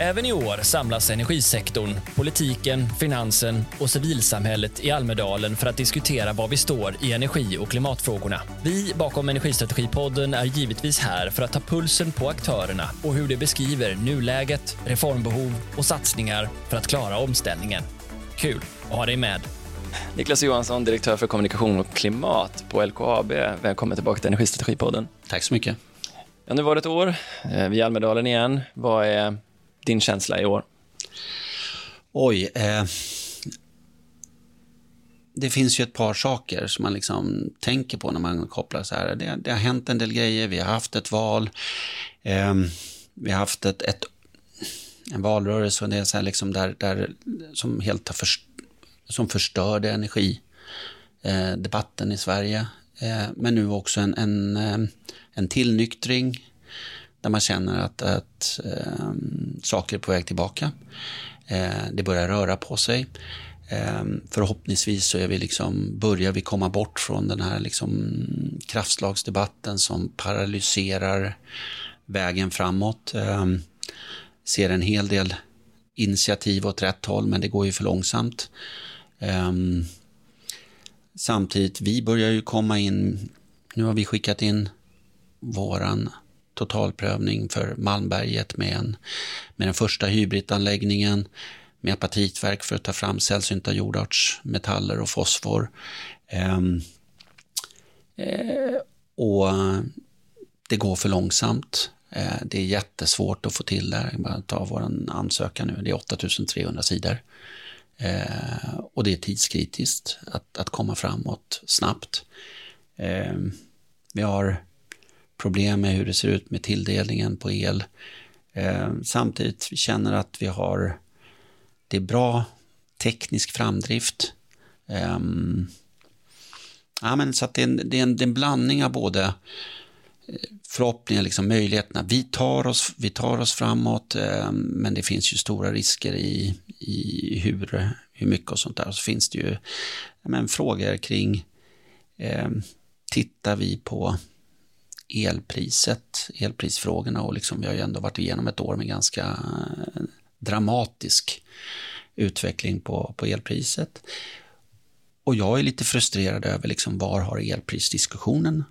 Även i år samlas energisektorn, politiken, finansen och civilsamhället i Almedalen för att diskutera var vi står i energi och klimatfrågorna. Vi bakom Energistrategipodden är givetvis här för att ta pulsen på aktörerna och hur de beskriver nuläget, reformbehov och satsningar för att klara omställningen. Kul att ha dig med. Niklas Johansson, direktör för kommunikation och klimat på LKAB. Välkommen tillbaka till Energistrategipodden. Tack så mycket. Ja, nu var det ett år. Eh, vi är i Almedalen igen. Vad är din känsla i år? Oj. Eh, det finns ju ett par saker som man liksom tänker på när man kopplar så här. Det, det har hänt en del grejer, vi har haft ett val, eh, vi har haft ett, ett, en valrörelse och det är så här liksom där, där som helt har först, som förstörde energidebatten eh, i Sverige. Eh, men nu också en, en, eh, en tillnyktring där man känner att, att eh, saker är på väg tillbaka. Eh, det börjar röra på sig. Eh, förhoppningsvis så är vi liksom, börjar vi komma bort från den här liksom kraftslagsdebatten som paralyserar vägen framåt. Eh, ser en hel del initiativ åt rätt håll, men det går ju för långsamt. Eh, samtidigt, vi börjar ju komma in, nu har vi skickat in våran totalprövning för Malmberget med, en, med den första hybridanläggningen med apatitverk för att ta fram sällsynta jordartsmetaller och fosfor. Ehm, eh, och det går för långsamt. Eh, det är jättesvårt att få till det Jag Bara ta vår ansökan nu, det är 8300 sidor. Eh, och det är tidskritiskt att, att komma framåt snabbt. Eh, vi har problem med hur det ser ut med tilldelningen på el. Eh, samtidigt känner att vi har, det är bra teknisk framdrift. Eh, ja, men så att det är, en, det, är en, det är en blandning av både eh, förhoppningar, liksom möjligheterna. Vi tar oss, vi tar oss framåt, eh, men det finns ju stora risker i, i hur, hur mycket och sånt där. Och så finns det ju men, frågor kring, eh, tittar vi på elpriset, elprisfrågorna och liksom, vi har ju ändå varit igenom ett år med ganska eh, dramatisk utveckling på, på elpriset. Och jag är lite frustrerad över liksom var har elprisdiskussionen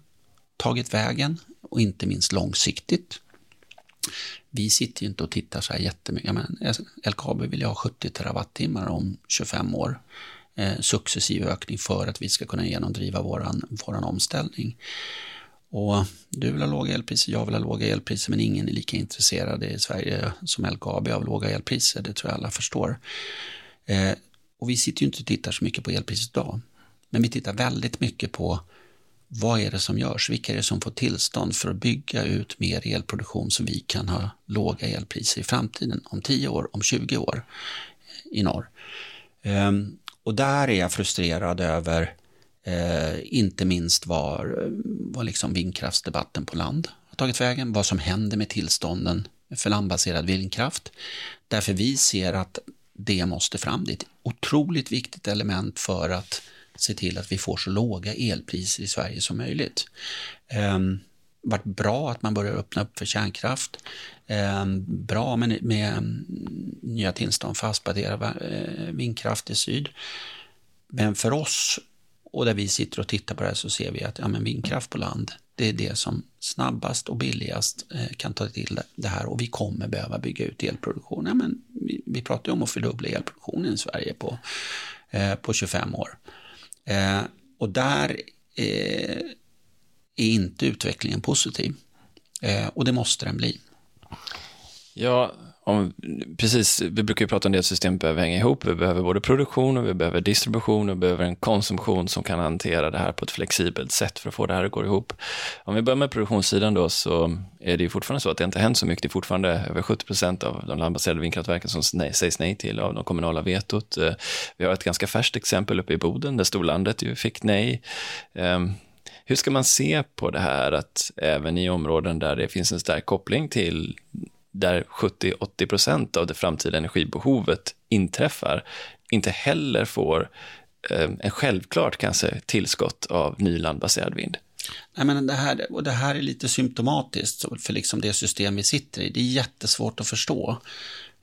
tagit vägen och inte minst långsiktigt. Vi sitter ju inte och tittar så här jättemycket. Men LKAB vill ju ha 70 terawattimmar om 25 år. Eh, successiv ökning för att vi ska kunna genomdriva våran, våran omställning. Och du vill ha låga elpriser, jag vill ha låga elpriser, men ingen är lika intresserad i Sverige som LKAB av låga elpriser, det tror jag alla förstår. Eh, och vi sitter ju inte och tittar så mycket på elpriset idag, men vi tittar väldigt mycket på vad är det som görs? Vilka är det som får tillstånd för att bygga ut mer elproduktion så vi kan ha låga elpriser i framtiden, om 10 år, om 20 år eh, i norr? Eh, och där är jag frustrerad över Eh, inte minst var, var liksom vindkraftsdebatten på land har tagit vägen, vad som händer med tillstånden för landbaserad vindkraft. Därför vi ser att det måste fram. Det är ett otroligt viktigt element för att se till att vi får så låga elpriser i Sverige som möjligt. Eh, varit bra att man börjar öppna upp för kärnkraft. Eh, bra med, med nya tillstånd för havsbaserad eh, vindkraft i syd. Men för oss och där vi sitter och tittar på det här så ser vi att ja, men vindkraft på land, det är det som snabbast och billigast eh, kan ta till det här och vi kommer behöva bygga ut elproduktionen. Ja, men vi, vi pratar ju om att fördubbla elproduktionen i Sverige på, eh, på 25 år. Eh, och där eh, är inte utvecklingen positiv. Eh, och det måste den bli. Ja, om, precis, vi brukar ju prata om det att systemet behöver hänga ihop. Vi behöver både produktion och vi behöver distribution och vi behöver en konsumtion som kan hantera det här på ett flexibelt sätt för att få det här att gå ihop. Om vi börjar med produktionssidan då så är det ju fortfarande så att det inte hänt så mycket. Det är fortfarande över 70 procent av de landbaserade vindkraftverken som nej, sägs nej till av de kommunala vetot. Eh, vi har ett ganska färskt exempel uppe i Boden där Storlandet ju fick nej. Ehm, hur ska man se på det här att även i områden där det finns en stark koppling till där 70-80 av det framtida energibehovet inträffar, inte heller får eh, en självklart kanske tillskott av ny landbaserad vind. Nej, men det, här, och det här är lite symptomatiskt för liksom det system vi sitter i. Det är jättesvårt att förstå.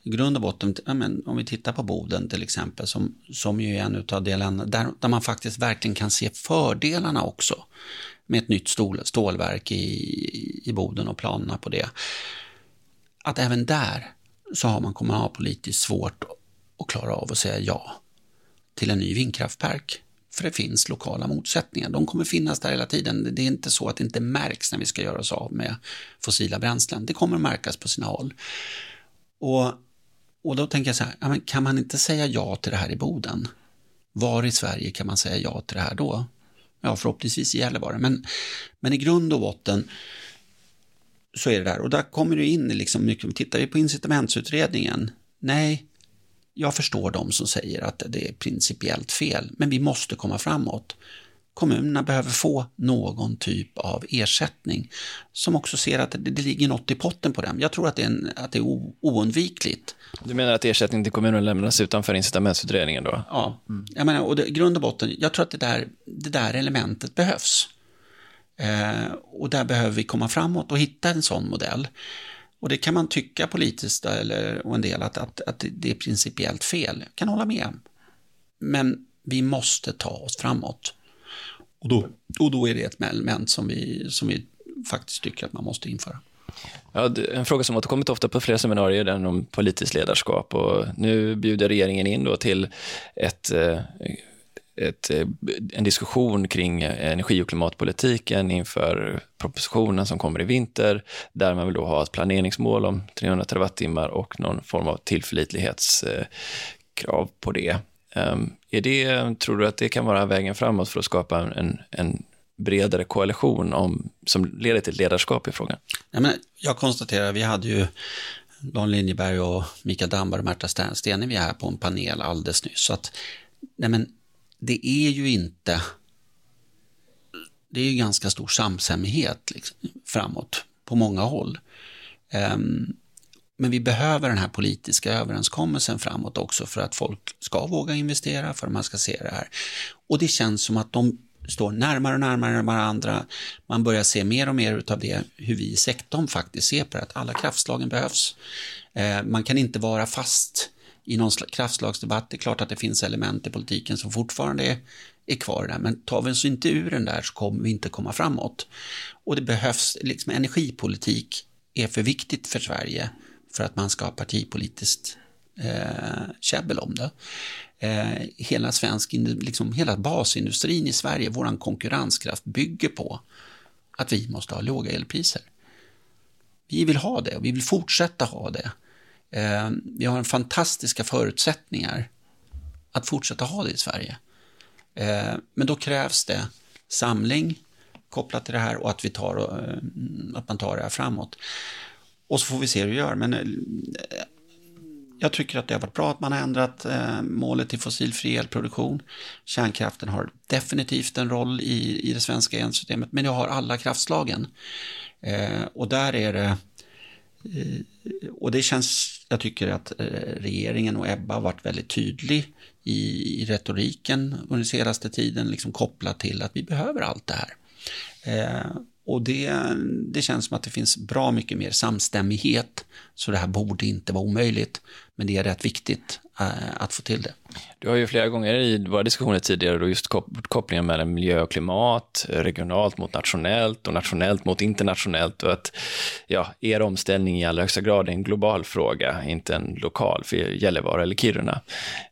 i grund och botten, men, om vi tittar på Boden till exempel, som, som ju är en av de länder där, där man faktiskt verkligen kan se fördelarna också med ett nytt stål, stålverk i, i Boden och planerna på det. Att även där så har man kommunalpolitiskt svårt att klara av att säga ja till en ny vindkraftpark. För det finns lokala motsättningar. De kommer finnas där hela tiden. Det är inte så att det inte märks när vi ska göra oss av med fossila bränslen. Det kommer märkas på sina håll. Och, och då tänker jag så här, kan man inte säga ja till det här i Boden? Var i Sverige kan man säga ja till det här då? Ja, förhoppningsvis i Gällivare. Men, men i grund och botten så är det där. Och där kommer det in liksom mycket, tittar vi på incitamentsutredningen, nej, jag förstår de som säger att det är principiellt fel, men vi måste komma framåt. Kommunerna behöver få någon typ av ersättning som också ser att det, det ligger något i potten på dem. Jag tror att det är, en, att det är oundvikligt. Du menar att ersättning till kommunen lämnas utanför incitamentsutredningen då? Ja, mm. jag menar, och det, grund och botten, jag tror att det där, det där elementet behövs. Eh, och där behöver vi komma framåt och hitta en sån modell. Och det kan man tycka politiskt eller, och en del att, att, att det är principiellt fel. Jag kan hålla med. Men vi måste ta oss framåt. Och då, och då är det ett element som vi, som vi faktiskt tycker att man måste införa. Ja, en fråga som återkommit ofta på flera seminarier är den om politiskt ledarskap och nu bjuder regeringen in då till ett eh, ett, eh, en diskussion kring eh, energi och klimatpolitiken inför propositionen som kommer i vinter, där man vill då ha ett planeringsmål om 300 terawattimmar och någon form av tillförlitlighetskrav på det. Ehm, är det, tror du att det kan vara vägen framåt för att skapa en, en bredare koalition om, som leder till ledarskap i frågan? Nej, men jag konstaterar, vi hade ju Dan Linjeberg och Mikael Damberg och Märta Stenevi här på en panel alldeles nyss. Så att, nej men, det är ju inte... Det är ju ganska stor samstämmighet liksom, framåt på många håll. Um, men vi behöver den här politiska överenskommelsen framåt också för att folk ska våga investera, för att man ska se det här. Och det känns som att de står närmare och närmare varandra. Man börjar se mer och mer av det, hur vi i sektorn faktiskt ser på det, att alla kraftslagen behövs. Eh, man kan inte vara fast i någon kraftslagsdebatt. Det är klart att det finns element i politiken som fortfarande är, är kvar där, men tar vi oss inte ur den där så kommer vi inte komma framåt. Och det behövs, liksom energipolitik är för viktigt för Sverige för att man ska ha partipolitiskt eh, käbbel om det. Eh, hela svensk, liksom hela basindustrin i Sverige, vår konkurrenskraft bygger på att vi måste ha låga elpriser. Vi vill ha det och vi vill fortsätta ha det. Eh, vi har en fantastiska förutsättningar att fortsätta ha det i Sverige. Eh, men då krävs det samling kopplat till det här och att, vi tar, eh, att man tar det här framåt. Och så får vi se hur vi gör. Men eh, jag tycker att det har varit bra att man har ändrat eh, målet till fossilfri elproduktion. Kärnkraften har definitivt en roll i, i det svenska elsystemet, men det har alla kraftslagen. Eh, och där är det och det känns, jag tycker att eh, regeringen och Ebba har varit väldigt tydlig i, retoriken under den senaste tiden, liksom kopplat till att vi behöver allt det här. Eh, och det, det känns som att det finns bra mycket mer samstämmighet, så det här borde inte vara omöjligt, men det är rätt viktigt äh, att få till det. Du har ju flera gånger i våra diskussioner tidigare då just kopplingen mellan miljö och klimat, regionalt mot nationellt och nationellt mot internationellt och att ja, er omställning i allra högsta grad är en global fråga, inte en lokal för Gällivare eller Kiruna.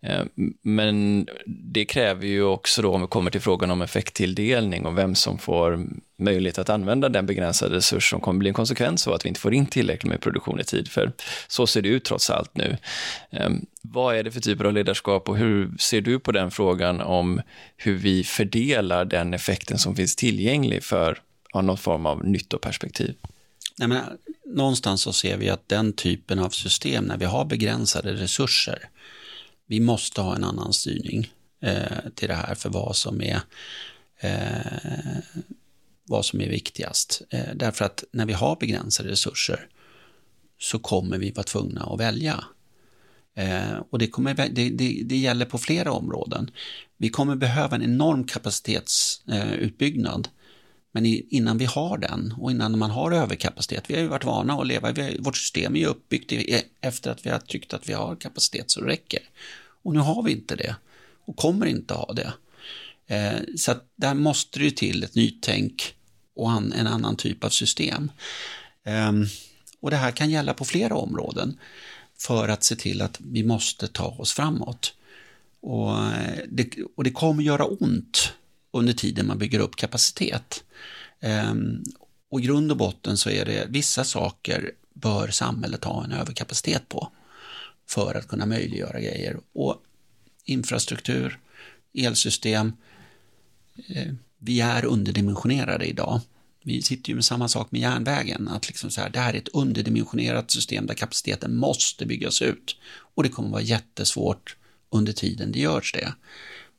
Eh, men det kräver ju också då, om vi kommer till frågan om effekttilldelning och vem som får möjlighet att använda den begränsade resurs som kommer bli en konsekvens av att vi inte får in tillräckligt med produktion i tid, för så ser det ut trots allt nu. Ehm, vad är det för typer av ledarskap och hur ser du på den frågan om hur vi fördelar den effekten som finns tillgänglig för någon form av nyttoperspektiv? Nej, men, någonstans så ser vi att den typen av system, när vi har begränsade resurser, vi måste ha en annan styrning eh, till det här för vad som är eh, vad som är viktigast. Eh, därför att när vi har begränsade resurser så kommer vi vara tvungna att välja. Eh, och det, kommer, det, det, det, gäller på flera områden. Vi kommer behöva en enorm kapacitetsutbyggnad. Eh, men innan vi har den och innan man har överkapacitet, vi har ju varit vana att leva, har, vårt system är ju uppbyggt efter att vi har tyckt att vi har kapacitet så det räcker. Och nu har vi inte det och kommer inte ha det. Eh, så att där måste det ju till ett nytänk och en annan typ av system. Um, och det här kan gälla på flera områden för att se till att vi måste ta oss framåt. Och eh, det, och det kommer göra ont under tiden man bygger upp kapacitet. Um, och i grund och botten så är det vissa saker bör samhället ha en överkapacitet på för att kunna möjliggöra grejer. Och infrastruktur, elsystem, eh, vi är underdimensionerade idag. Vi sitter ju med samma sak med järnvägen, att liksom så här, det här är ett underdimensionerat system där kapaciteten måste byggas ut. Och det kommer vara jättesvårt under tiden det görs det.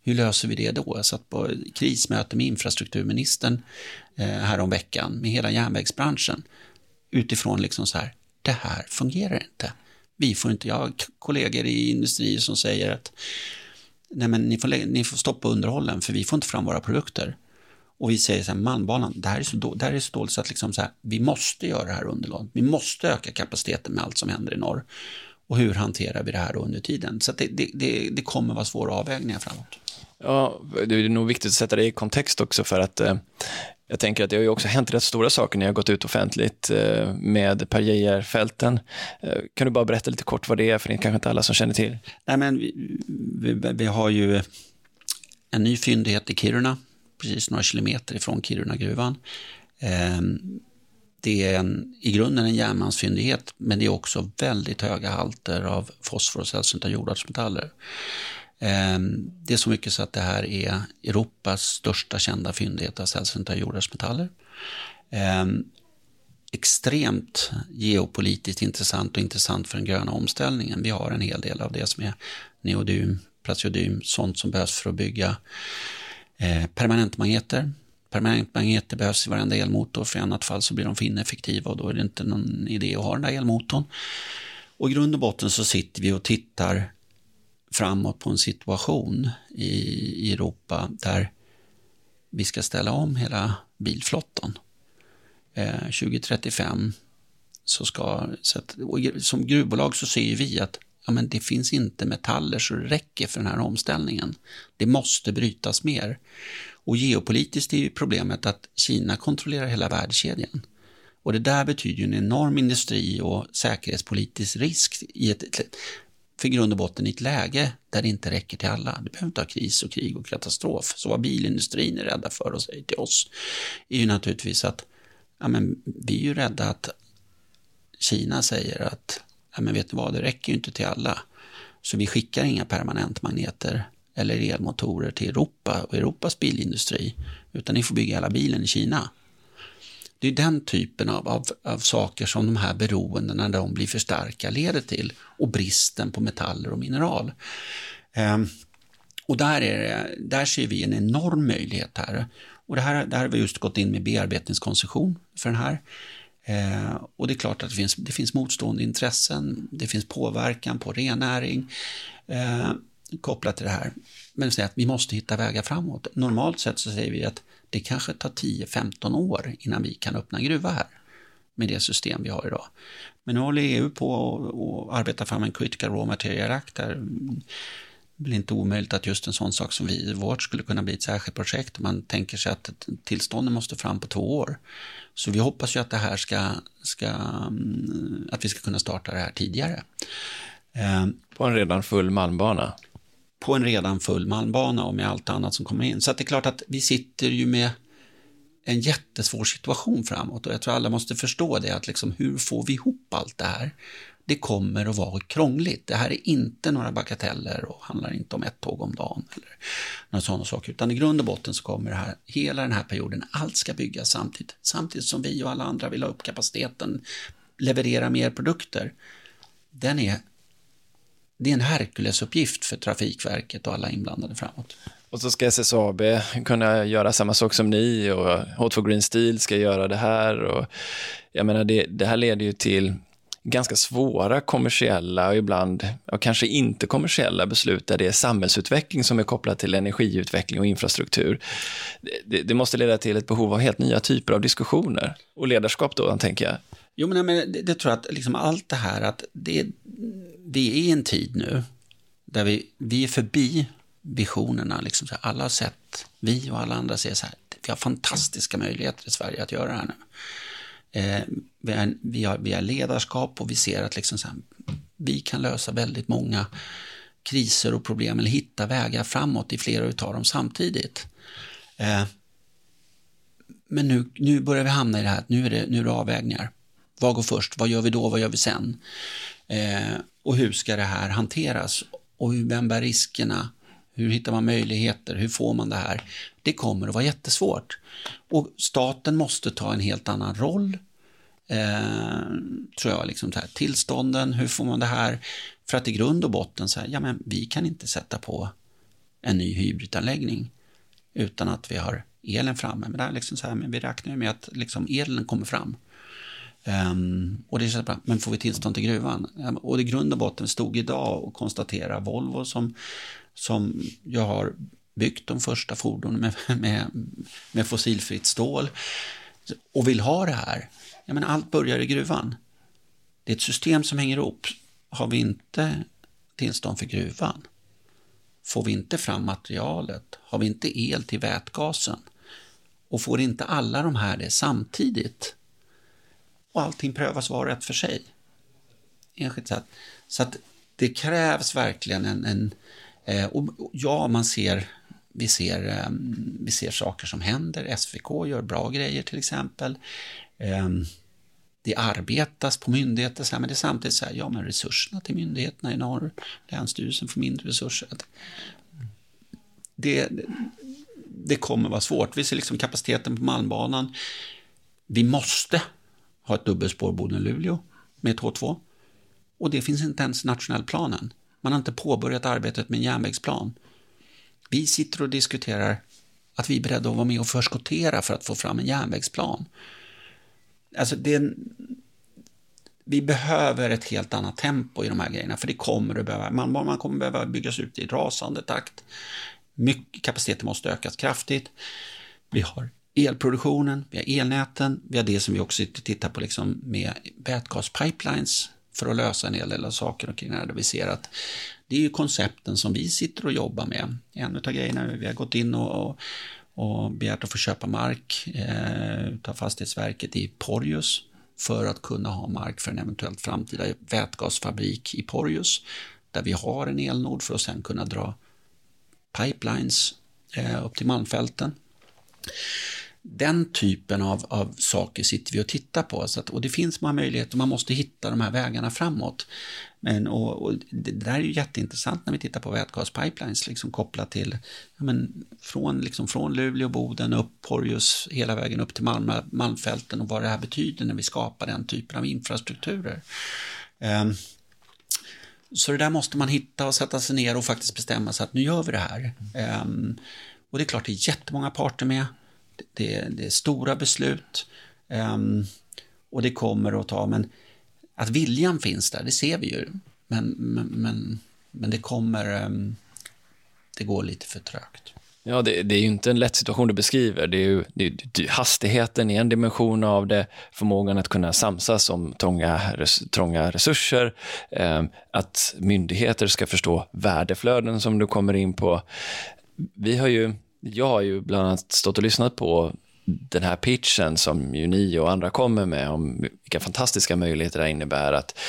Hur löser vi det då? Jag satt på krismöte med infrastrukturministern eh, häromveckan med hela järnvägsbranschen utifrån liksom så här, det här fungerar inte. Vi får inte, jag har kollegor i industrier som säger att nej men ni får, ni får stoppa underhållen för vi får inte fram våra produkter. Och vi säger så här, Malmbanan, det här är så, då, det här är så dåligt så att liksom så här, vi måste göra det här underhållet. Vi måste öka kapaciteten med allt som händer i norr. Och hur hanterar vi det här under tiden? Så det, det, det, det kommer vara svåra avvägningar framåt. Ja, det är nog viktigt att sätta det i kontext också för att eh, jag tänker att det har ju också hänt rätt stora saker när jag gått ut offentligt eh, med Per Geijer-fälten. Eh, kan du bara berätta lite kort vad det är, för det är kanske inte alla som känner till. Nej, men vi, vi, vi har ju en ny fyndighet i Kiruna, precis några kilometer ifrån Kirunagruvan. Ehm, det är en, i grunden en järnmalmsfyndighet, men det är också väldigt höga halter av fosfor och sällsynta jordartsmetaller. Ehm, det är så mycket så att det här är Europas största kända fyndighet av sällsynta jordartsmetaller. Ehm, extremt geopolitiskt intressant och intressant för den gröna omställningen. Vi har en hel del av det som är neodym, praseodym, sånt som behövs för att bygga eh, permanentmagneter. Permanentmagneter behövs i varenda elmotor, för i annat fall så blir de för ineffektiva och då är det inte någon idé att ha den där elmotorn. Och i grund och botten så sitter vi och tittar framåt på en situation i, i Europa där vi ska ställa om hela bilflottan. Eh, 2035 så ska, så att, som gruvbolag så ser vi att ja, men det finns inte metaller så det räcker för den här omställningen. Det måste brytas mer. Och geopolitiskt är ju problemet att Kina kontrollerar hela värdekedjan. Och det där betyder ju en enorm industri och säkerhetspolitisk risk i ett för grund och botten i ett läge där det inte räcker till alla. Du behöver inte ha kris och krig och katastrof. Så vad bilindustrin är rädda för och säger till oss är ju naturligtvis att ja, men vi är ju rädda att Kina säger att ja, men vet ni vad, det räcker ju inte till alla. Så vi skickar inga permanentmagneter eller elmotorer till Europa och Europas bilindustri, utan ni får bygga hela bilen i Kina. Det är den typen av, av, av saker som de här beroendena, när de blir för starka, leder till. Och bristen på metaller och mineral. Ehm, och där, är det, där ser vi en enorm möjlighet här. Och det här, där har vi just gått in med bearbetningskoncession för den här. Eh, och det är klart att det finns, det finns motstående intressen, det finns påverkan på rennäring eh, kopplat till det här. Men att vi måste hitta vägar framåt. Normalt sett så säger vi att det kanske tar 10-15 år innan vi kan öppna en gruva här med det system vi har idag. Men nu håller EU på att arbeta fram en critical raw material act där är inte omöjligt att just en sån sak som vi vårt skulle kunna bli ett särskilt projekt. Man tänker sig att tillstånden måste fram på två år. Så vi hoppas ju att det här ska, ska att vi ska kunna starta det här tidigare. På en redan full malmbana? på en redan full malmbana och med allt annat som kommer in. Så det är klart att vi sitter ju med en jättesvår situation framåt och jag tror alla måste förstå det att liksom hur får vi ihop allt det här? Det kommer att vara krångligt. Det här är inte några bagateller och handlar inte om ett tåg om dagen eller några sådana saker, utan i grund och botten så kommer det här, hela den här perioden, allt ska byggas samtidigt, samtidigt som vi och alla andra vill ha upp kapaciteten, leverera mer produkter. Den är det är en Herkulesuppgift för Trafikverket och alla inblandade framåt. Och så ska SSAB kunna göra samma sak som ni och H2 Green Steel ska göra det här. Och jag menar, det, det här leder ju till ganska svåra kommersiella och ibland och kanske inte kommersiella beslut där det är samhällsutveckling som är kopplat till energiutveckling och infrastruktur. Det, det måste leda till ett behov av helt nya typer av diskussioner och ledarskap då, tänker jag. Jo, men, men det, det tror jag att liksom allt det här att det, det är en tid nu där vi, vi är förbi visionerna. Liksom så här, alla har sett, vi och alla andra ser så här, vi har fantastiska möjligheter i Sverige att göra det här nu. Eh, vi, har, vi, har, vi har ledarskap och vi ser att liksom så här, vi kan lösa väldigt många kriser och problem eller hitta vägar framåt i flera av dem samtidigt. Eh, men nu, nu börjar vi hamna i det här att nu är det, nu är det avvägningar. Vad går först? Vad gör vi då? Vad gör vi sen? Eh, och hur ska det här hanteras? Och vem bär riskerna? Hur hittar man möjligheter? Hur får man det här? Det kommer att vara jättesvårt. Och staten måste ta en helt annan roll. Eh, tror jag, liksom så här, tillstånden, hur får man det här? För att i grund och botten, så här, ja men vi kan inte sätta på en ny hybridanläggning utan att vi har elen framme. Men, det är liksom så här, men vi räknar ju med att liksom elen kommer fram. Um, och det är bra, men får vi tillstånd till gruvan? Um, och i grund och botten stod idag och konstatera Volvo som, som jag har byggt de första fordonen med, med, med fossilfritt stål och vill ha det här. Jag menar, allt börjar i gruvan. Det är ett system som hänger ihop. Har vi inte tillstånd för gruvan, får vi inte fram materialet, har vi inte el till vätgasen och får inte alla de här det samtidigt, och allting prövas var och ett för sig. Enskilt sett. Så att det krävs verkligen en, en Eh, och ja, man ser, vi ser, eh, vi ser saker som händer. SVK gör bra grejer till exempel. Eh, det arbetas på myndigheter, så här, men det är samtidigt så här, ja men resurserna till myndigheterna i norr, Länsstyrelsen får mindre resurser. Det, det kommer vara svårt. Vi ser liksom kapaciteten på Malmbanan. Vi måste ha ett dubbelspår Boden-Luleå med H2. Och det finns inte ens i nationell planen. Man har inte påbörjat arbetet med en järnvägsplan. Vi sitter och diskuterar att vi är beredda att vara med och förskottera för att få fram en järnvägsplan. Alltså det, vi behöver ett helt annat tempo i de här grejerna, för det kommer att behöva, man, man kommer behöva byggas ut i rasande takt. Mycket, kapaciteten måste ökas kraftigt. Vi har elproduktionen, vi har elnäten, vi har det som vi också tittar på liksom med vätgaspipelines för att lösa en hel del av saker kring det här, där vi ser att det är ju koncepten som vi sitter och jobbar med. En av grejerna, vi har gått in och, och, och begärt att få köpa mark eh, av Fastighetsverket i Porjus för att kunna ha mark för en eventuellt framtida vätgasfabrik i Porjus, där vi har en elnod för att sen kunna dra pipelines eh, upp till Malmfälten den typen av, av saker sitter vi och tittar på. Så att, och det finns många möjligheter, man måste hitta de här vägarna framåt. Men, och, och det där är ju jätteintressant när vi tittar på vätgaspipelines, liksom kopplat till, ja, men, från, liksom, från Luleå, Boden, upp Porjus, hela vägen upp till Malmö, Malmfälten och vad det här betyder när vi skapar den typen av infrastrukturer. Um, så det där måste man hitta och sätta sig ner och faktiskt bestämma sig att nu gör vi det här. Um, och det är klart, det är jättemånga parter med det, det är stora beslut um, och det kommer att ta, men att viljan finns där, det ser vi ju. Men, men, men, men det kommer, um, det går lite för trögt. Ja, det, det, är ju inte en lätt situation du beskriver. Det är ju, det, det, hastigheten är en dimension av det, förmågan att kunna samsas om trånga, res, trånga resurser, eh, att myndigheter ska förstå värdeflöden som du kommer in på. Vi har ju jag har ju bland annat stått och lyssnat på den här pitchen som ju ni och andra kommer med om vilka fantastiska möjligheter det innebär att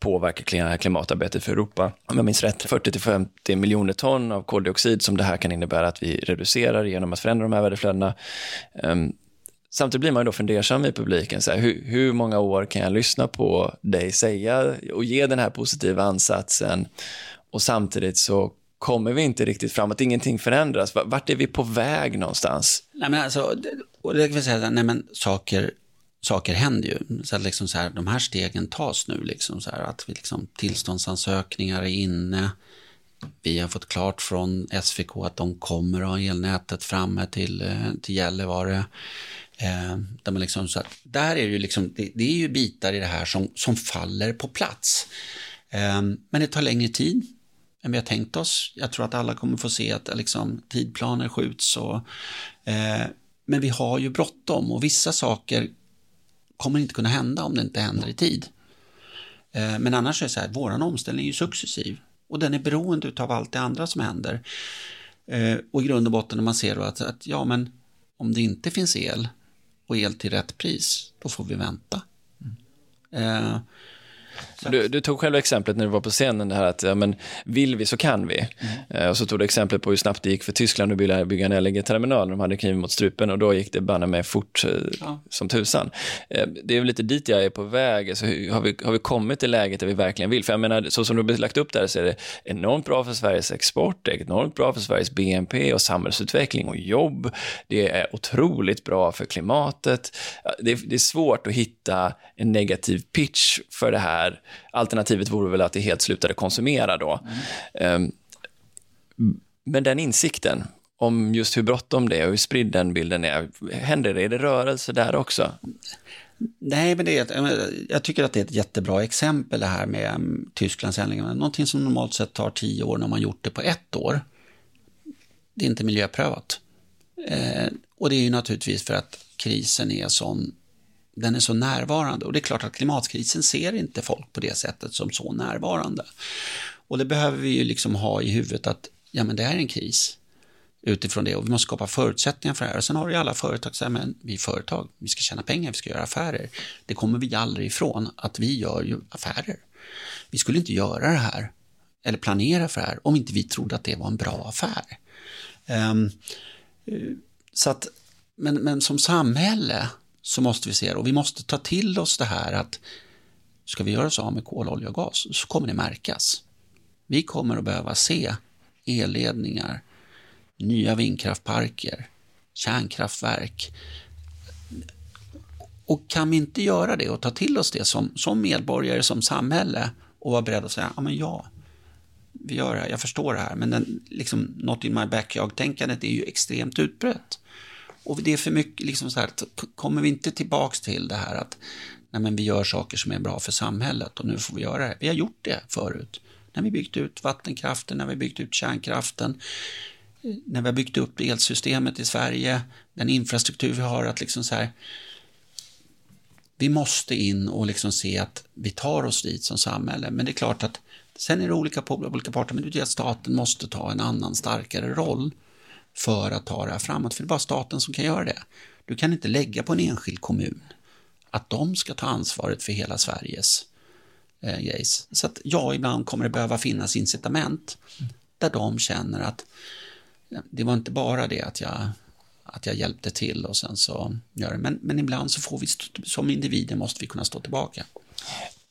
påverka klimatarbetet för Europa. Om jag minns rätt, 40-50 miljoner ton av koldioxid som det här kan innebära att vi reducerar genom att förändra de här värdeflödena. Ehm, samtidigt blir man ju då fundersam i publiken, så här, hur, hur, många år kan jag lyssna på dig säga och ge den här positiva ansatsen och samtidigt så kommer vi inte riktigt framåt, ingenting förändras. Vart är vi på väg någonstans? Nej, men alltså, och det kan vi säga, nej men saker, saker händer ju. Så att liksom så här, de här stegen tas nu, liksom så här, att vi liksom, tillståndsansökningar är inne. Vi har fått klart från SVK att de kommer att ha elnätet framme till, eh, till Gällivare. Eh, där man liksom, så att, där är det, ju liksom, det, det, är ju bitar i det här som, som faller på plats. Eh, men det tar längre tid än vi har tänkt oss. Jag tror att alla kommer få se att liksom, tidplaner skjuts. Och, eh, men vi har ju bråttom och vissa saker kommer inte kunna hända om det inte händer i tid. Eh, men annars är det så här, våran omställning är ju successiv och den är beroende av allt det andra som händer. Eh, och i grund och botten när man ser då att, att ja, men om det inte finns el och el till rätt pris, då får vi vänta. Mm. Du, du, tog själv exemplet när du var på scenen, det här att ja, men, vill vi så kan vi. Mm. Eh, och så tog du exemplet på hur snabbt det gick för Tyskland att bygga, bygga en LNG-terminal. De hade kniven mot strupen och då gick det banne mig fort eh, ja. som tusan. Eh, det är lite dit jag är på väg. Alltså, har, vi, har vi kommit till läget där vi verkligen vill? För jag menar, så som du har lagt upp där så är det enormt bra för Sveriges export, det är enormt bra för Sveriges BNP och samhällsutveckling och jobb. Det är otroligt bra för klimatet. Det det är svårt att hitta en negativ pitch för det här Alternativet vore väl att det helt slutade konsumera då. Mm. Men den insikten om just hur bråttom det är och hur spridd den bilden är, händer det? Är det rörelse där också? Nej, men det är, jag tycker att det är ett jättebra exempel det här med Tysklandsändringarna. Tysklands ändringar. Någonting som normalt sett tar tio år när man gjort det på ett år. Det är inte miljöprövat. Eh, och det är ju naturligtvis för att krisen är sån den är så närvarande och det är klart att klimatkrisen ser inte folk på det sättet som så närvarande. Och det behöver vi ju liksom ha i huvudet att ja men det är en kris utifrån det och vi måste skapa förutsättningar för det här. Och sen har ju alla företag så här, men vi är företag, vi ska tjäna pengar, vi ska göra affärer. Det kommer vi aldrig ifrån att vi gör ju affärer. Vi skulle inte göra det här eller planera för det här om inte vi trodde att det var en bra affär. Um, så att, men, men som samhälle så måste vi se det och vi måste ta till oss det här att ska vi göra oss av med kol, olja och gas så kommer det märkas. Vi kommer att behöva se elledningar, nya vindkraftparker, kärnkraftverk. Och kan vi inte göra det och ta till oss det som, som medborgare, som samhälle och vara beredda att säga, ja men ja, vi gör det här, jag förstår det här, men den, liksom, not in my backyard-tänkandet är ju extremt utbrett. Och det är för mycket, liksom så här, kommer vi inte tillbaks till det här att nej men vi gör saker som är bra för samhället och nu får vi göra det. Vi har gjort det förut. När vi byggt ut vattenkraften, när vi byggt ut kärnkraften, när vi har byggt upp elsystemet i Sverige, den infrastruktur vi har att liksom så här, vi måste in och liksom se att vi tar oss dit som samhälle. Men det är klart att sen är det olika på olika parter, men det är att staten måste ta en annan starkare roll för att ta det här framåt. För det är bara staten som kan göra det. Du kan inte lägga på en enskild kommun att de ska ta ansvaret för hela Sveriges eh, grejs. Så att ja, ibland kommer det behöva finnas incitament där de känner att det var inte bara det att jag, att jag hjälpte till och sen så gör det. Men, men ibland så får vi, som individer måste vi kunna stå tillbaka.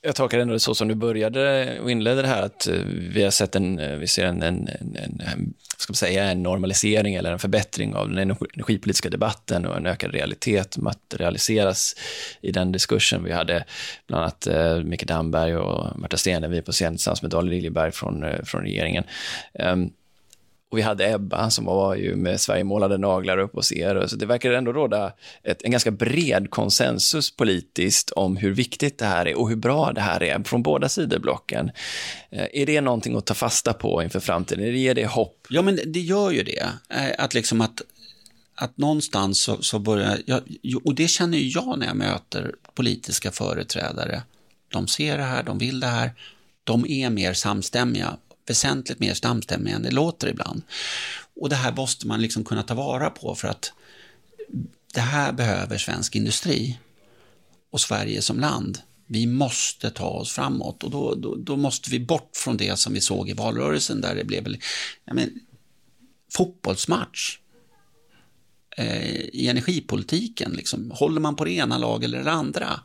Jag tolkar det ändå så som du började och inledde det här, att eh, vi har sett en, eh, vi ser en, en, en, en ska man säga, en normalisering eller en förbättring av den energipolitiska debatten och en ökad realitet materialiseras i den diskursen. Vi hade bland annat eh, Micke Damberg och Märta Stenevi på scen tillsammans med Daniel Liljeberg från, eh, från regeringen. Um, och vi hade Ebba som var ju med Sverigemålade naglar upp hos er. Så det verkar ändå råda ett, en ganska bred konsensus politiskt om hur viktigt det här är och hur bra det här är från båda sidor blocken. Eh, är det någonting att ta fasta på inför framtiden? Ger det hopp? Ja, men det gör ju det. Eh, att liksom att, att någonstans så, så börjar, jag, och det känner ju jag när jag möter politiska företrädare. De ser det här, de vill det här, de är mer samstämmiga väsentligt mer samstämmiga än det låter ibland. Och det här måste man liksom kunna ta vara på för att det här behöver svensk industri och Sverige som land. Vi måste ta oss framåt och då, då, då måste vi bort från det som vi såg i valrörelsen där det blev ja, men, fotbollsmatch eh, i energipolitiken. Liksom. Håller man på det ena laget eller det andra?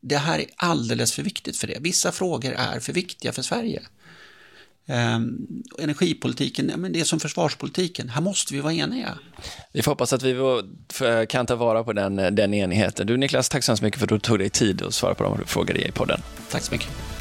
Det här är alldeles för viktigt för det. Vissa frågor är för viktiga för Sverige. Um, energipolitiken, men det är som försvarspolitiken, här måste vi vara eniga. Vi får hoppas att vi kan ta vara på den, den enigheten. Du Niklas, tack så hemskt mycket för att du tog dig tid att svara på de frågor i podden. Tack så mycket.